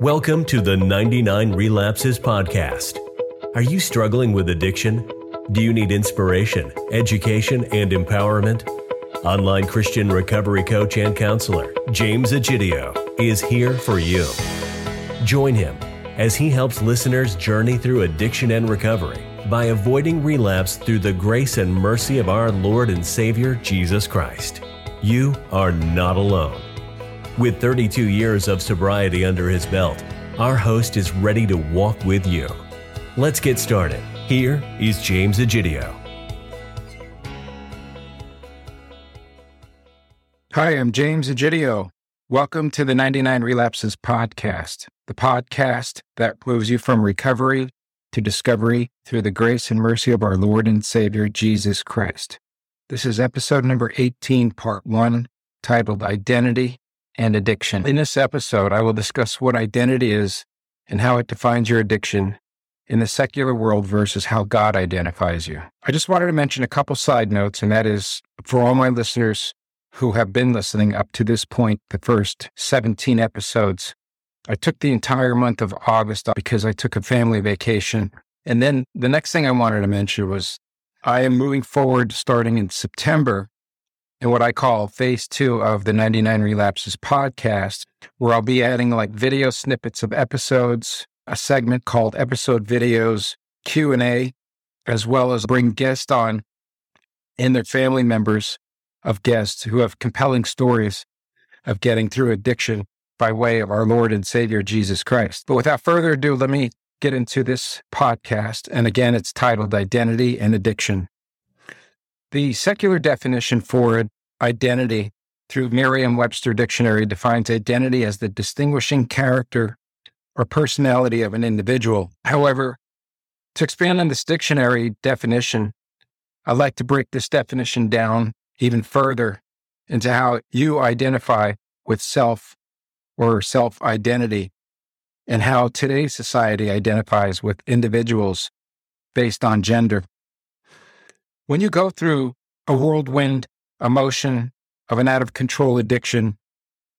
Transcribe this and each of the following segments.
Welcome to the 99 Relapses Podcast. Are you struggling with addiction? Do you need inspiration, education, and empowerment? Online Christian recovery coach and counselor James Egidio is here for you. Join him as he helps listeners journey through addiction and recovery by avoiding relapse through the grace and mercy of our Lord and Savior Jesus Christ. You are not alone. With 32 years of sobriety under his belt, our host is ready to walk with you. Let's get started. Here is James Egidio. Hi, I'm James Egidio. Welcome to the 99 Relapses Podcast, the podcast that moves you from recovery to discovery through the grace and mercy of our Lord and Savior Jesus Christ. This is episode number 18, part one, titled Identity and addiction. In this episode, I will discuss what identity is and how it defines your addiction in the secular world versus how God identifies you. I just wanted to mention a couple side notes, and that is for all my listeners who have been listening up to this point, the first 17 episodes. I took the entire month of August because I took a family vacation. And then the next thing I wanted to mention was I am moving forward starting in September in what I call phase two of the 99 Relapses podcast, where I'll be adding like video snippets of episodes, a segment called episode videos Q&A, as well as bring guests on and their family members of guests who have compelling stories of getting through addiction by way of our Lord and Savior Jesus Christ. But without further ado, let me get into this podcast. And again, it's titled Identity and Addiction. The secular definition for identity through Merriam Webster Dictionary defines identity as the distinguishing character or personality of an individual. However, to expand on this dictionary definition, I'd like to break this definition down even further into how you identify with self or self identity and how today's society identifies with individuals based on gender. When you go through a whirlwind emotion of an out of control addiction,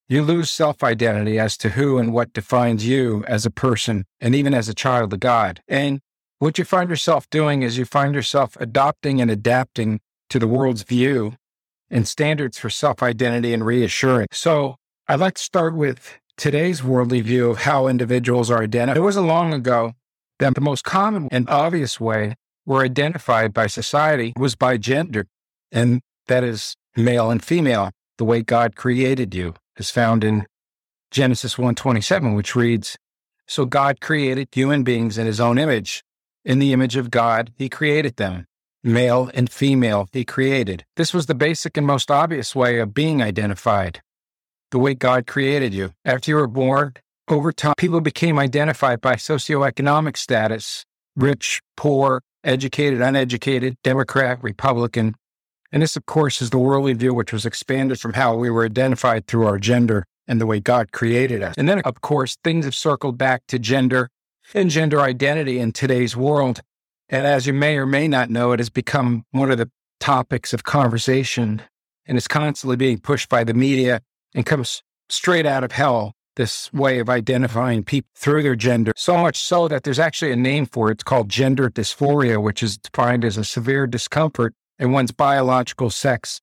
you lose self identity as to who and what defines you as a person and even as a child of God. And what you find yourself doing is you find yourself adopting and adapting to the world's view and standards for self identity and reassurance. So I'd like to start with today's worldly view of how individuals are identified. It wasn't long ago that the most common and obvious way we're identified by society was by gender. And that is male and female, the way God created you, is found in Genesis 1:27, which reads, "So God created human beings in his own image. In the image of God, he created them. Male and female, he created." This was the basic and most obvious way of being identified, the way God created you. After you were born, over time, people became identified by socioeconomic status rich, poor, educated, uneducated, Democrat, Republican, and this, of course, is the worldly view, which was expanded from how we were identified through our gender and the way God created us. And then, of course, things have circled back to gender and gender identity in today's world. And as you may or may not know, it has become one of the topics of conversation and is constantly being pushed by the media and comes straight out of hell. This way of identifying people through their gender. So much so that there's actually a name for it. It's called gender dysphoria, which is defined as a severe discomfort in one's biological sex.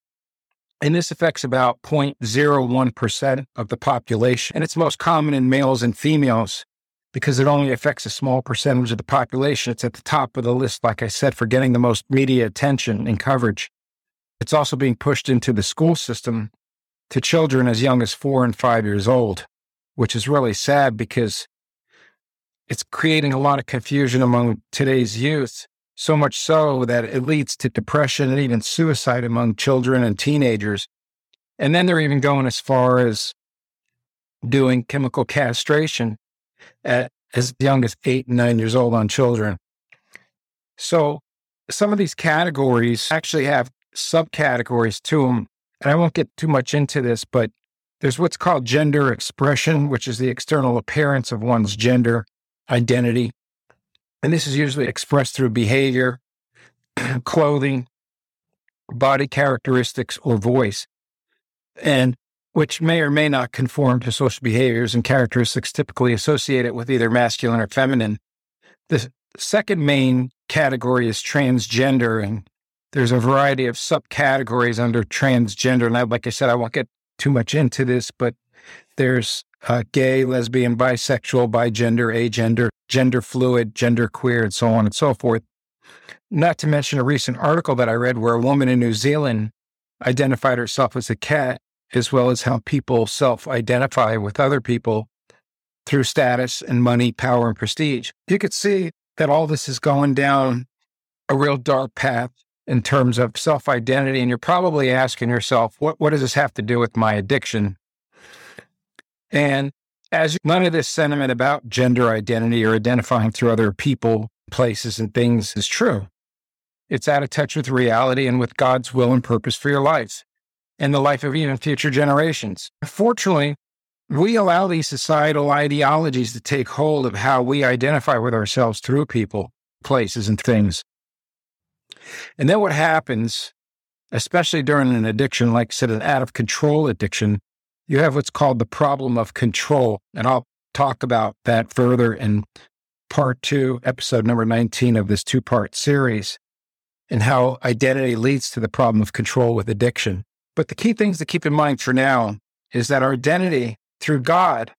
And this affects about 0.01% of the population. And it's most common in males and females because it only affects a small percentage of the population. It's at the top of the list, like I said, for getting the most media attention and coverage. It's also being pushed into the school system to children as young as four and five years old, which is really sad because it's creating a lot of confusion among today's youth so much so that it leads to depression and even suicide among children and teenagers. And then they're even going as far as doing chemical castration at as young as eight and nine years old on children. So some of these categories actually have subcategories to them. And I won't get too much into this, but there's what's called gender expression, which is the external appearance of one's gender identity. And this is usually expressed through behavior, clothing, body characteristics, or voice. And which may or may not conform to social behaviors and characteristics typically associated with either masculine or feminine. The second main category is transgender, and there's a variety of subcategories under transgender. And I, like I said, I won't get too much into this, but there's uh, gay, lesbian, bisexual, bigender, agender, gender fluid, gender queer, and so on and so forth. Not to mention a recent article that I read where a woman in New Zealand identified herself as a cat as well as how people self identify with other people through status and money, power, and prestige. You could see that all this is going down a real dark path in terms of self identity. And you're probably asking yourself, what, what does this have to do with my addiction? And as none of this sentiment about gender identity or identifying through other people, places, and things is true, it's out of touch with reality and with God's will and purpose for your life and the life of even future generations. Fortunately, we allow these societal ideologies to take hold of how we identify with ourselves through people, places, and things. And then what happens, especially during an addiction, like I said, an out of control addiction, you have what's called the problem of control. And I'll talk about that further in part two, episode number 19 of this two part series, and how identity leads to the problem of control with addiction. But the key things to keep in mind for now is that our identity through God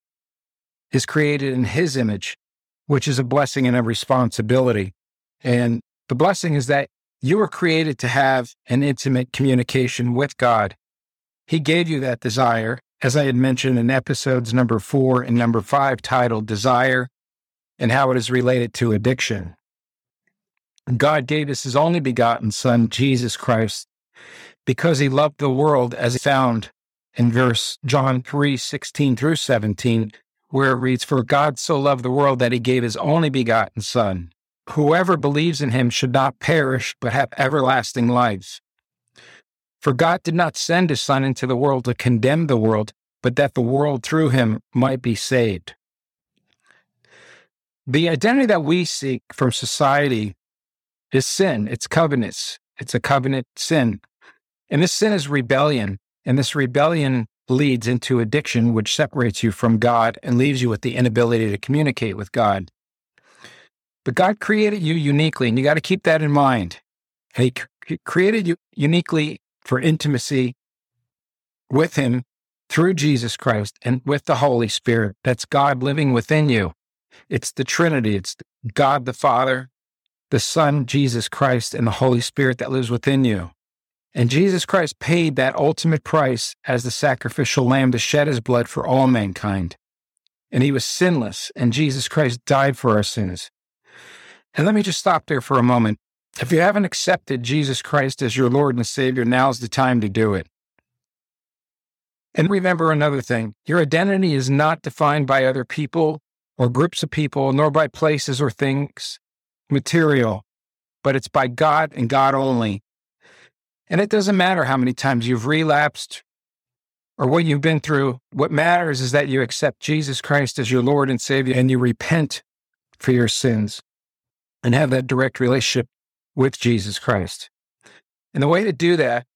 is created in His image, which is a blessing and a responsibility. And the blessing is that you were created to have an intimate communication with God. He gave you that desire, as I had mentioned in episodes number four and number five, titled Desire and How It Is Related to Addiction. God gave us His only begotten Son, Jesus Christ, because he loved the world as found in verse John 3 16 through 17, where it reads, For God so loved the world that he gave his only begotten Son. Whoever believes in him should not perish, but have everlasting life. For God did not send his Son into the world to condemn the world, but that the world through him might be saved. The identity that we seek from society is sin, it's covenants, it's a covenant sin. And this sin is rebellion. And this rebellion leads into addiction, which separates you from God and leaves you with the inability to communicate with God. But God created you uniquely, and you got to keep that in mind. He created you uniquely for intimacy with Him through Jesus Christ and with the Holy Spirit. That's God living within you. It's the Trinity. It's God the Father, the Son, Jesus Christ, and the Holy Spirit that lives within you. And Jesus Christ paid that ultimate price as the sacrificial lamb to shed his blood for all mankind. And he was sinless, and Jesus Christ died for our sins. And let me just stop there for a moment. If you haven't accepted Jesus Christ as your Lord and Savior, now's the time to do it. And remember another thing your identity is not defined by other people or groups of people, nor by places or things, material, but it's by God and God only. And it doesn't matter how many times you've relapsed or what you've been through. What matters is that you accept Jesus Christ as your Lord and Savior and you repent for your sins and have that direct relationship with Jesus Christ. And the way to do that,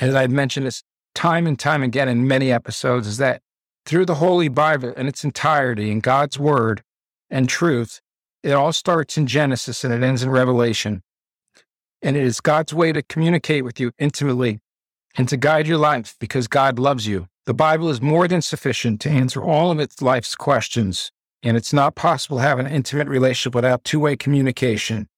as I've mentioned this time and time again in many episodes, is that through the Holy Bible in its entirety and God's Word and truth, it all starts in Genesis and it ends in Revelation. And it is God's way to communicate with you intimately and to guide your life because God loves you. The Bible is more than sufficient to answer all of its life's questions. And it's not possible to have an intimate relationship without two way communication.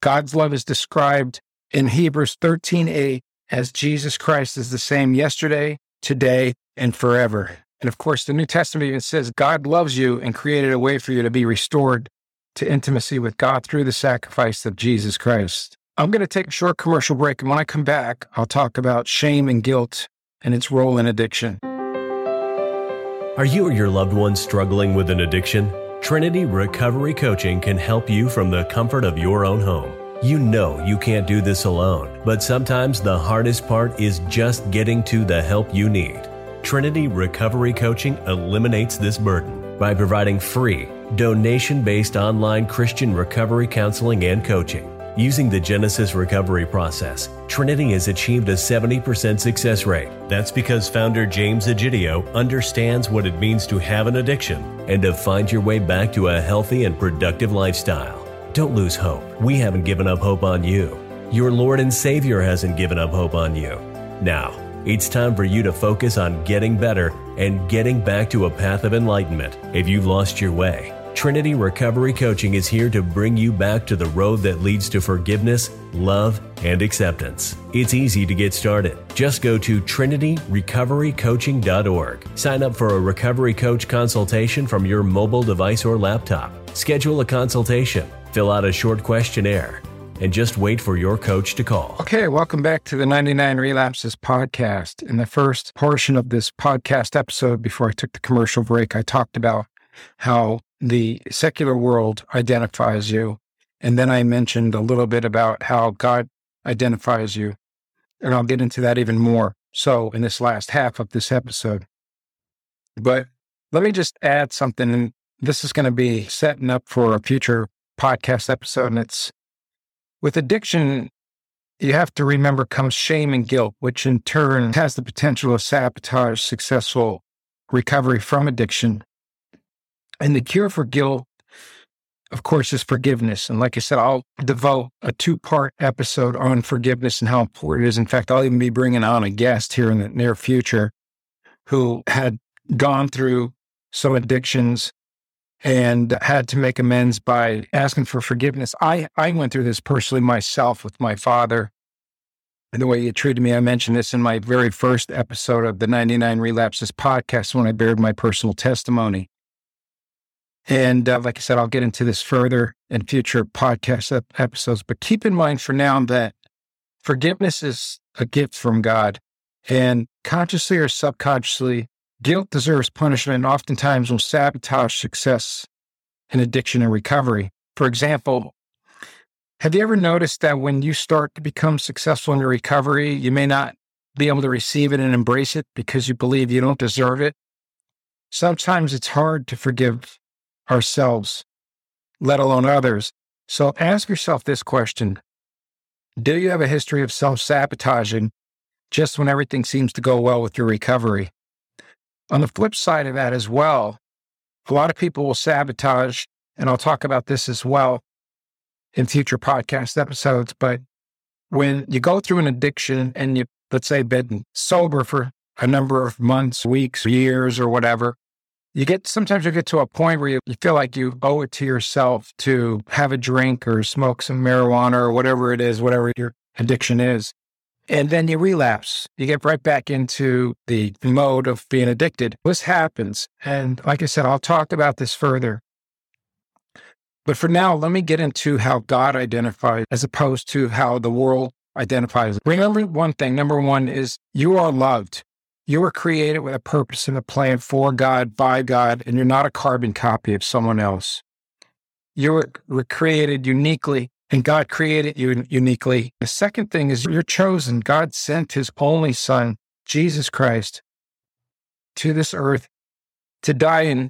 God's love is described in Hebrews 13a as Jesus Christ is the same yesterday, today, and forever. And of course, the New Testament even says God loves you and created a way for you to be restored to intimacy with God through the sacrifice of Jesus Christ. I'm going to take a short commercial break. And when I come back, I'll talk about shame and guilt and its role in addiction. Are you or your loved one struggling with an addiction? Trinity Recovery Coaching can help you from the comfort of your own home. You know you can't do this alone, but sometimes the hardest part is just getting to the help you need. Trinity Recovery Coaching eliminates this burden by providing free, donation based online Christian recovery counseling and coaching Using the Genesis recovery process, Trinity has achieved a 70% success rate. That's because founder James Egidio understands what it means to have an addiction and to find your way back to a healthy and productive lifestyle. Don't lose hope. We haven't given up hope on you. Your Lord and Savior hasn't given up hope on you. Now, it's time for you to focus on getting better and getting back to a path of enlightenment if you've lost your way. Trinity Recovery Coaching is here to bring you back to the road that leads to forgiveness, love, and acceptance. It's easy to get started. Just go to trinityrecoverycoaching.org. Sign up for a recovery coach consultation from your mobile device or laptop. Schedule a consultation, fill out a short questionnaire, and just wait for your coach to call. Okay, welcome back to the 99 Relapses podcast. In the first portion of this podcast episode, before I took the commercial break, I talked about how the secular world identifies you. And then I mentioned a little bit about how God identifies you. And I'll get into that even more so in this last half of this episode. But let me just add something. And this is going to be setting up for a future podcast episode. And it's with addiction, you have to remember comes shame and guilt, which in turn has the potential to sabotage successful recovery from addiction and the cure for guilt, of course, is forgiveness. And like I said, I'll devote a two part episode on forgiveness and how important it is. In fact, I'll even be bringing on a guest here in the near future who had gone through some addictions and had to make amends by asking for forgiveness. I, I went through this personally myself with my father and the way he treated me. I mentioned this in my very first episode of the 99 Relapses podcast when I bared my personal testimony. And uh, like I said, I'll get into this further in future podcast episodes. But keep in mind for now that forgiveness is a gift from God. And consciously or subconsciously, guilt deserves punishment and oftentimes will sabotage success in addiction and recovery. For example, have you ever noticed that when you start to become successful in your recovery, you may not be able to receive it and embrace it because you believe you don't deserve it? Sometimes it's hard to forgive ourselves, let alone others. So ask yourself this question Do you have a history of self sabotaging just when everything seems to go well with your recovery? On the flip side of that as well, a lot of people will sabotage, and I'll talk about this as well in future podcast episodes. But when you go through an addiction and you, let's say, been sober for a number of months, weeks, years, or whatever, you get sometimes you get to a point where you, you feel like you owe it to yourself to have a drink or smoke some marijuana or whatever it is, whatever your addiction is. And then you relapse. You get right back into the mode of being addicted. This happens. And like I said, I'll talk about this further. But for now, let me get into how God identifies as opposed to how the world identifies. Remember one thing. Number one is you are loved. You were created with a purpose and a plan for God, by God, and you're not a carbon copy of someone else. You were, created uniquely, and God created you uniquely. The second thing is you're chosen. God sent his only son, Jesus Christ, to this earth to die in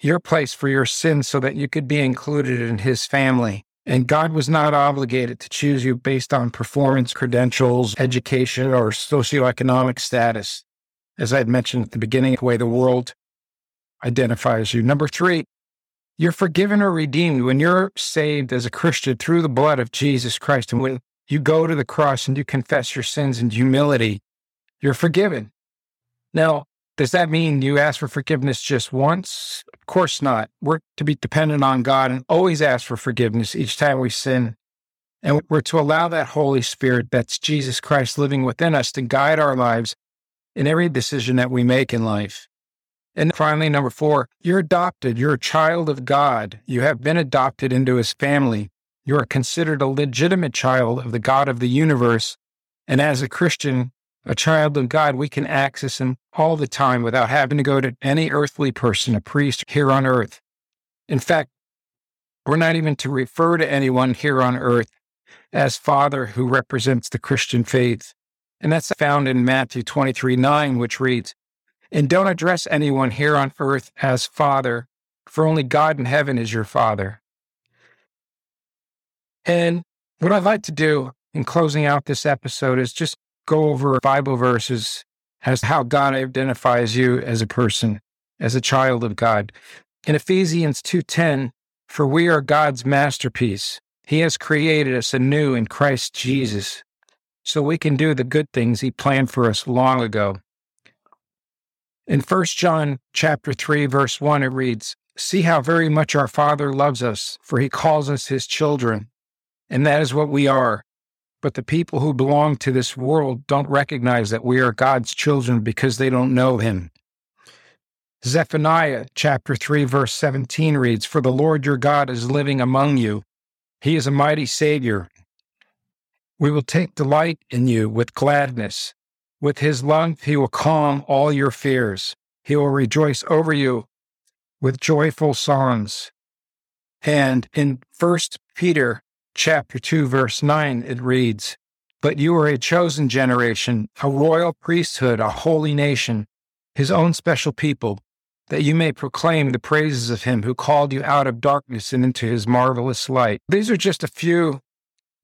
your place for your sins so that you could be included in his family. And God was not obligated to choose you based on performance, credentials, education, or socioeconomic status as I had mentioned at the beginning, the way the world identifies you. Number three, you're forgiven or redeemed when you're saved as a Christian through the blood of Jesus Christ. And when you go to the cross and you confess your sins in humility, you're forgiven. Now, does that mean you ask for forgiveness just once? Of course not. We're to be dependent on God and always ask for forgiveness each time we sin. And we're to allow that Holy Spirit, that's Jesus Christ living within us, to guide our lives in every decision that we make in life. And finally, number four, you're adopted. You're a child of God. You have been adopted into his family. You are considered a legitimate child of the God of the universe. And as a Christian, a child of God, we can access him all the time without having to go to any earthly person, a priest here on earth. In fact, we're not even to refer to anyone here on earth as Father who represents the Christian faith. And that's found in Matthew 23 9, which reads, And don't address anyone here on earth as Father, for only God in heaven is your Father. And What I'd like to do in closing out this episode is just go over Bible verses as how God identifies you as a person, as a child of God. In Ephesians 2:10, for we are God's masterpiece. He has created us anew in Christ Jesus so we can do the good things he planned for us long ago. In 1 John chapter 3 verse 1 it reads, "See how very much our Father loves us, for he calls us his children." And that is what we are. But the people who belong to this world don't recognize that we are God's children because they don't know him. Zephaniah chapter 3 verse 17 reads, "For the Lord your God is living among you. He is a mighty savior. We will take delight in you with gladness. With his love, he will calm all your fears. He will rejoice over you with joyful songs. And in 1 Peter chapter 2 verse 9 it reads, "But you are a chosen generation, a royal priesthood, a holy nation, his own special people, that you may proclaim the praises of him who called you out of darkness and into his marvelous light." These are just a few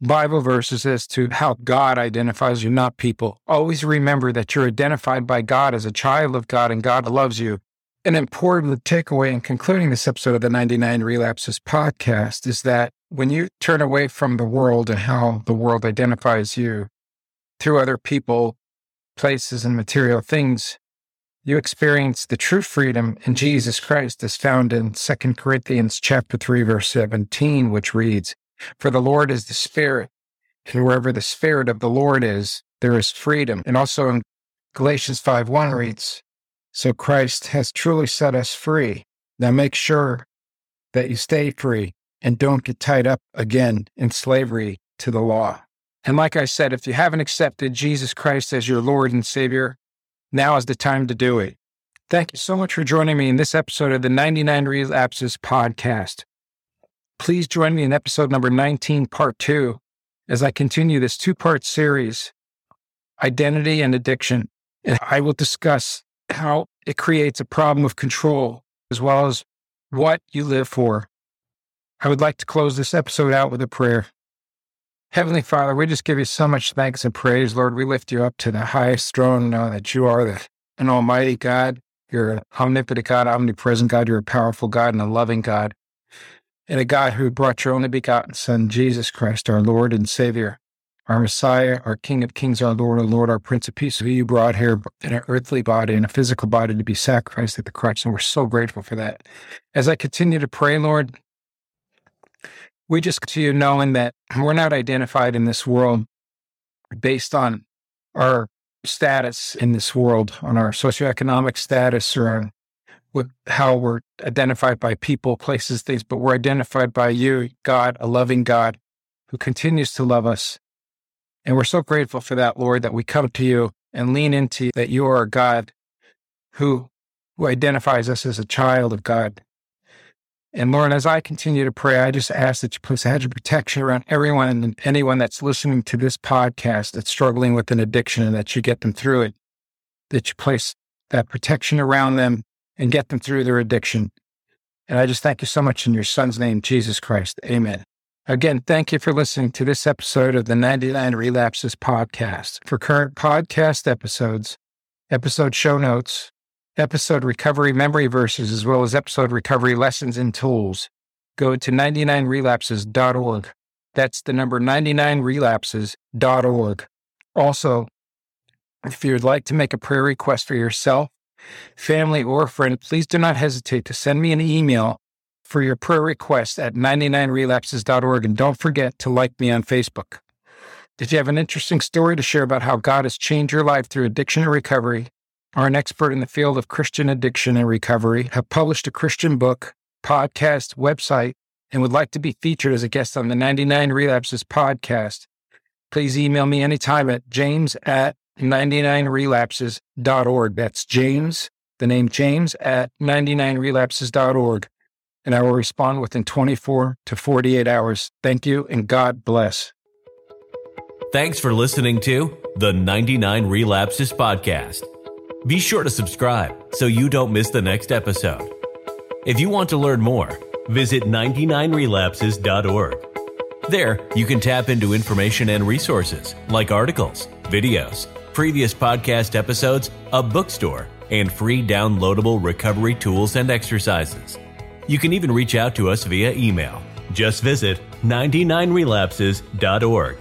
Bible verses as to how God identifies you, not people. Always remember that you're identified by God as a child of God and God loves you. An important takeaway in concluding this episode of the 99 Relapses podcast is that when you turn away from the world and how the world identifies you through other people, places, and material things, you experience the true freedom in Jesus Christ as found in 2 Corinthians chapter 3 verse 17 which reads for the Lord is the Spirit, and wherever the Spirit of the Lord is, there is freedom. And also in Galatians 5 1 reads, So Christ has truly set us free. Now make sure that you stay free and don't get tied up again in slavery to the law. And like I said, if you haven't accepted Jesus Christ as your Lord and Savior, now is the time to do it. Thank you so much for joining me in this episode of the 99 Relapses podcast. Please join me in episode number 19, part two, as I continue this two part series, Identity and Addiction. And I will discuss how it creates a problem of control, as well as what you live for. I would like to close this episode out with a prayer. Heavenly Father, we just give you so much thanks and praise, Lord. We lift you up to the highest throne, know that you are the, an almighty God. You're an omnipotent God, omnipresent God. You're a powerful God and a loving God and a God who brought your only begotten Son, Jesus Christ, our Lord and Savior, our Messiah, our King of Kings, our Lord, our Lord, our Prince of Peace, who you brought here in an earthly body and a physical body to be sacrificed at the cross. And we're so grateful for that. As I continue to pray, Lord, we just continue knowing that we're not identified in this world based on our status in this world, on our socioeconomic status or with how we're identified by people, places, things, but we're identified by you, God, a loving God who continues to love us. And we're so grateful for that, Lord, that we come to you and lean into that you are a God who, who identifies us as a child of God. And Lord, as I continue to pray, I just ask that you place a hedge of protection around everyone and anyone that's listening to this podcast that's struggling with an addiction and that you get them through it, that you place that protection around them and get them through their addiction. And I just thank you so much in your son's name, Jesus Christ. Amen. Again, thank you for listening to this episode of the 99 Relapses podcast. For current podcast episodes, episode show notes, episode recovery memory verses, as well as episode recovery lessons and tools, go to 99relapses.org. That's the number 99relapses.org. Also, if you'd like to make a prayer request for yourself, family, or friend, please do not hesitate to send me an email for your prayer request at 99relapses.org. And don't forget to like me on Facebook. If you have an interesting story to share about how God has changed your life through addiction and recovery, or an expert in the field of Christian addiction and recovery, have published a Christian book, podcast, website, and would like to be featured as a guest on the 99 Relapses podcast, please email me anytime at james at 99relapses.org. That's James, the name James at 99relapses.org. And I will respond within 24 to 48 hours. Thank you and God bless. Thanks for listening to the 99 Relapses Podcast. Be sure to subscribe so you don't miss the next episode. If you want to learn more, visit 99relapses.org. There, you can tap into information and resources like articles, videos, previous podcast episodes, a bookstore, and free downloadable recovery tools and exercises. You can even reach out to us via email. Just visit 99relapses.org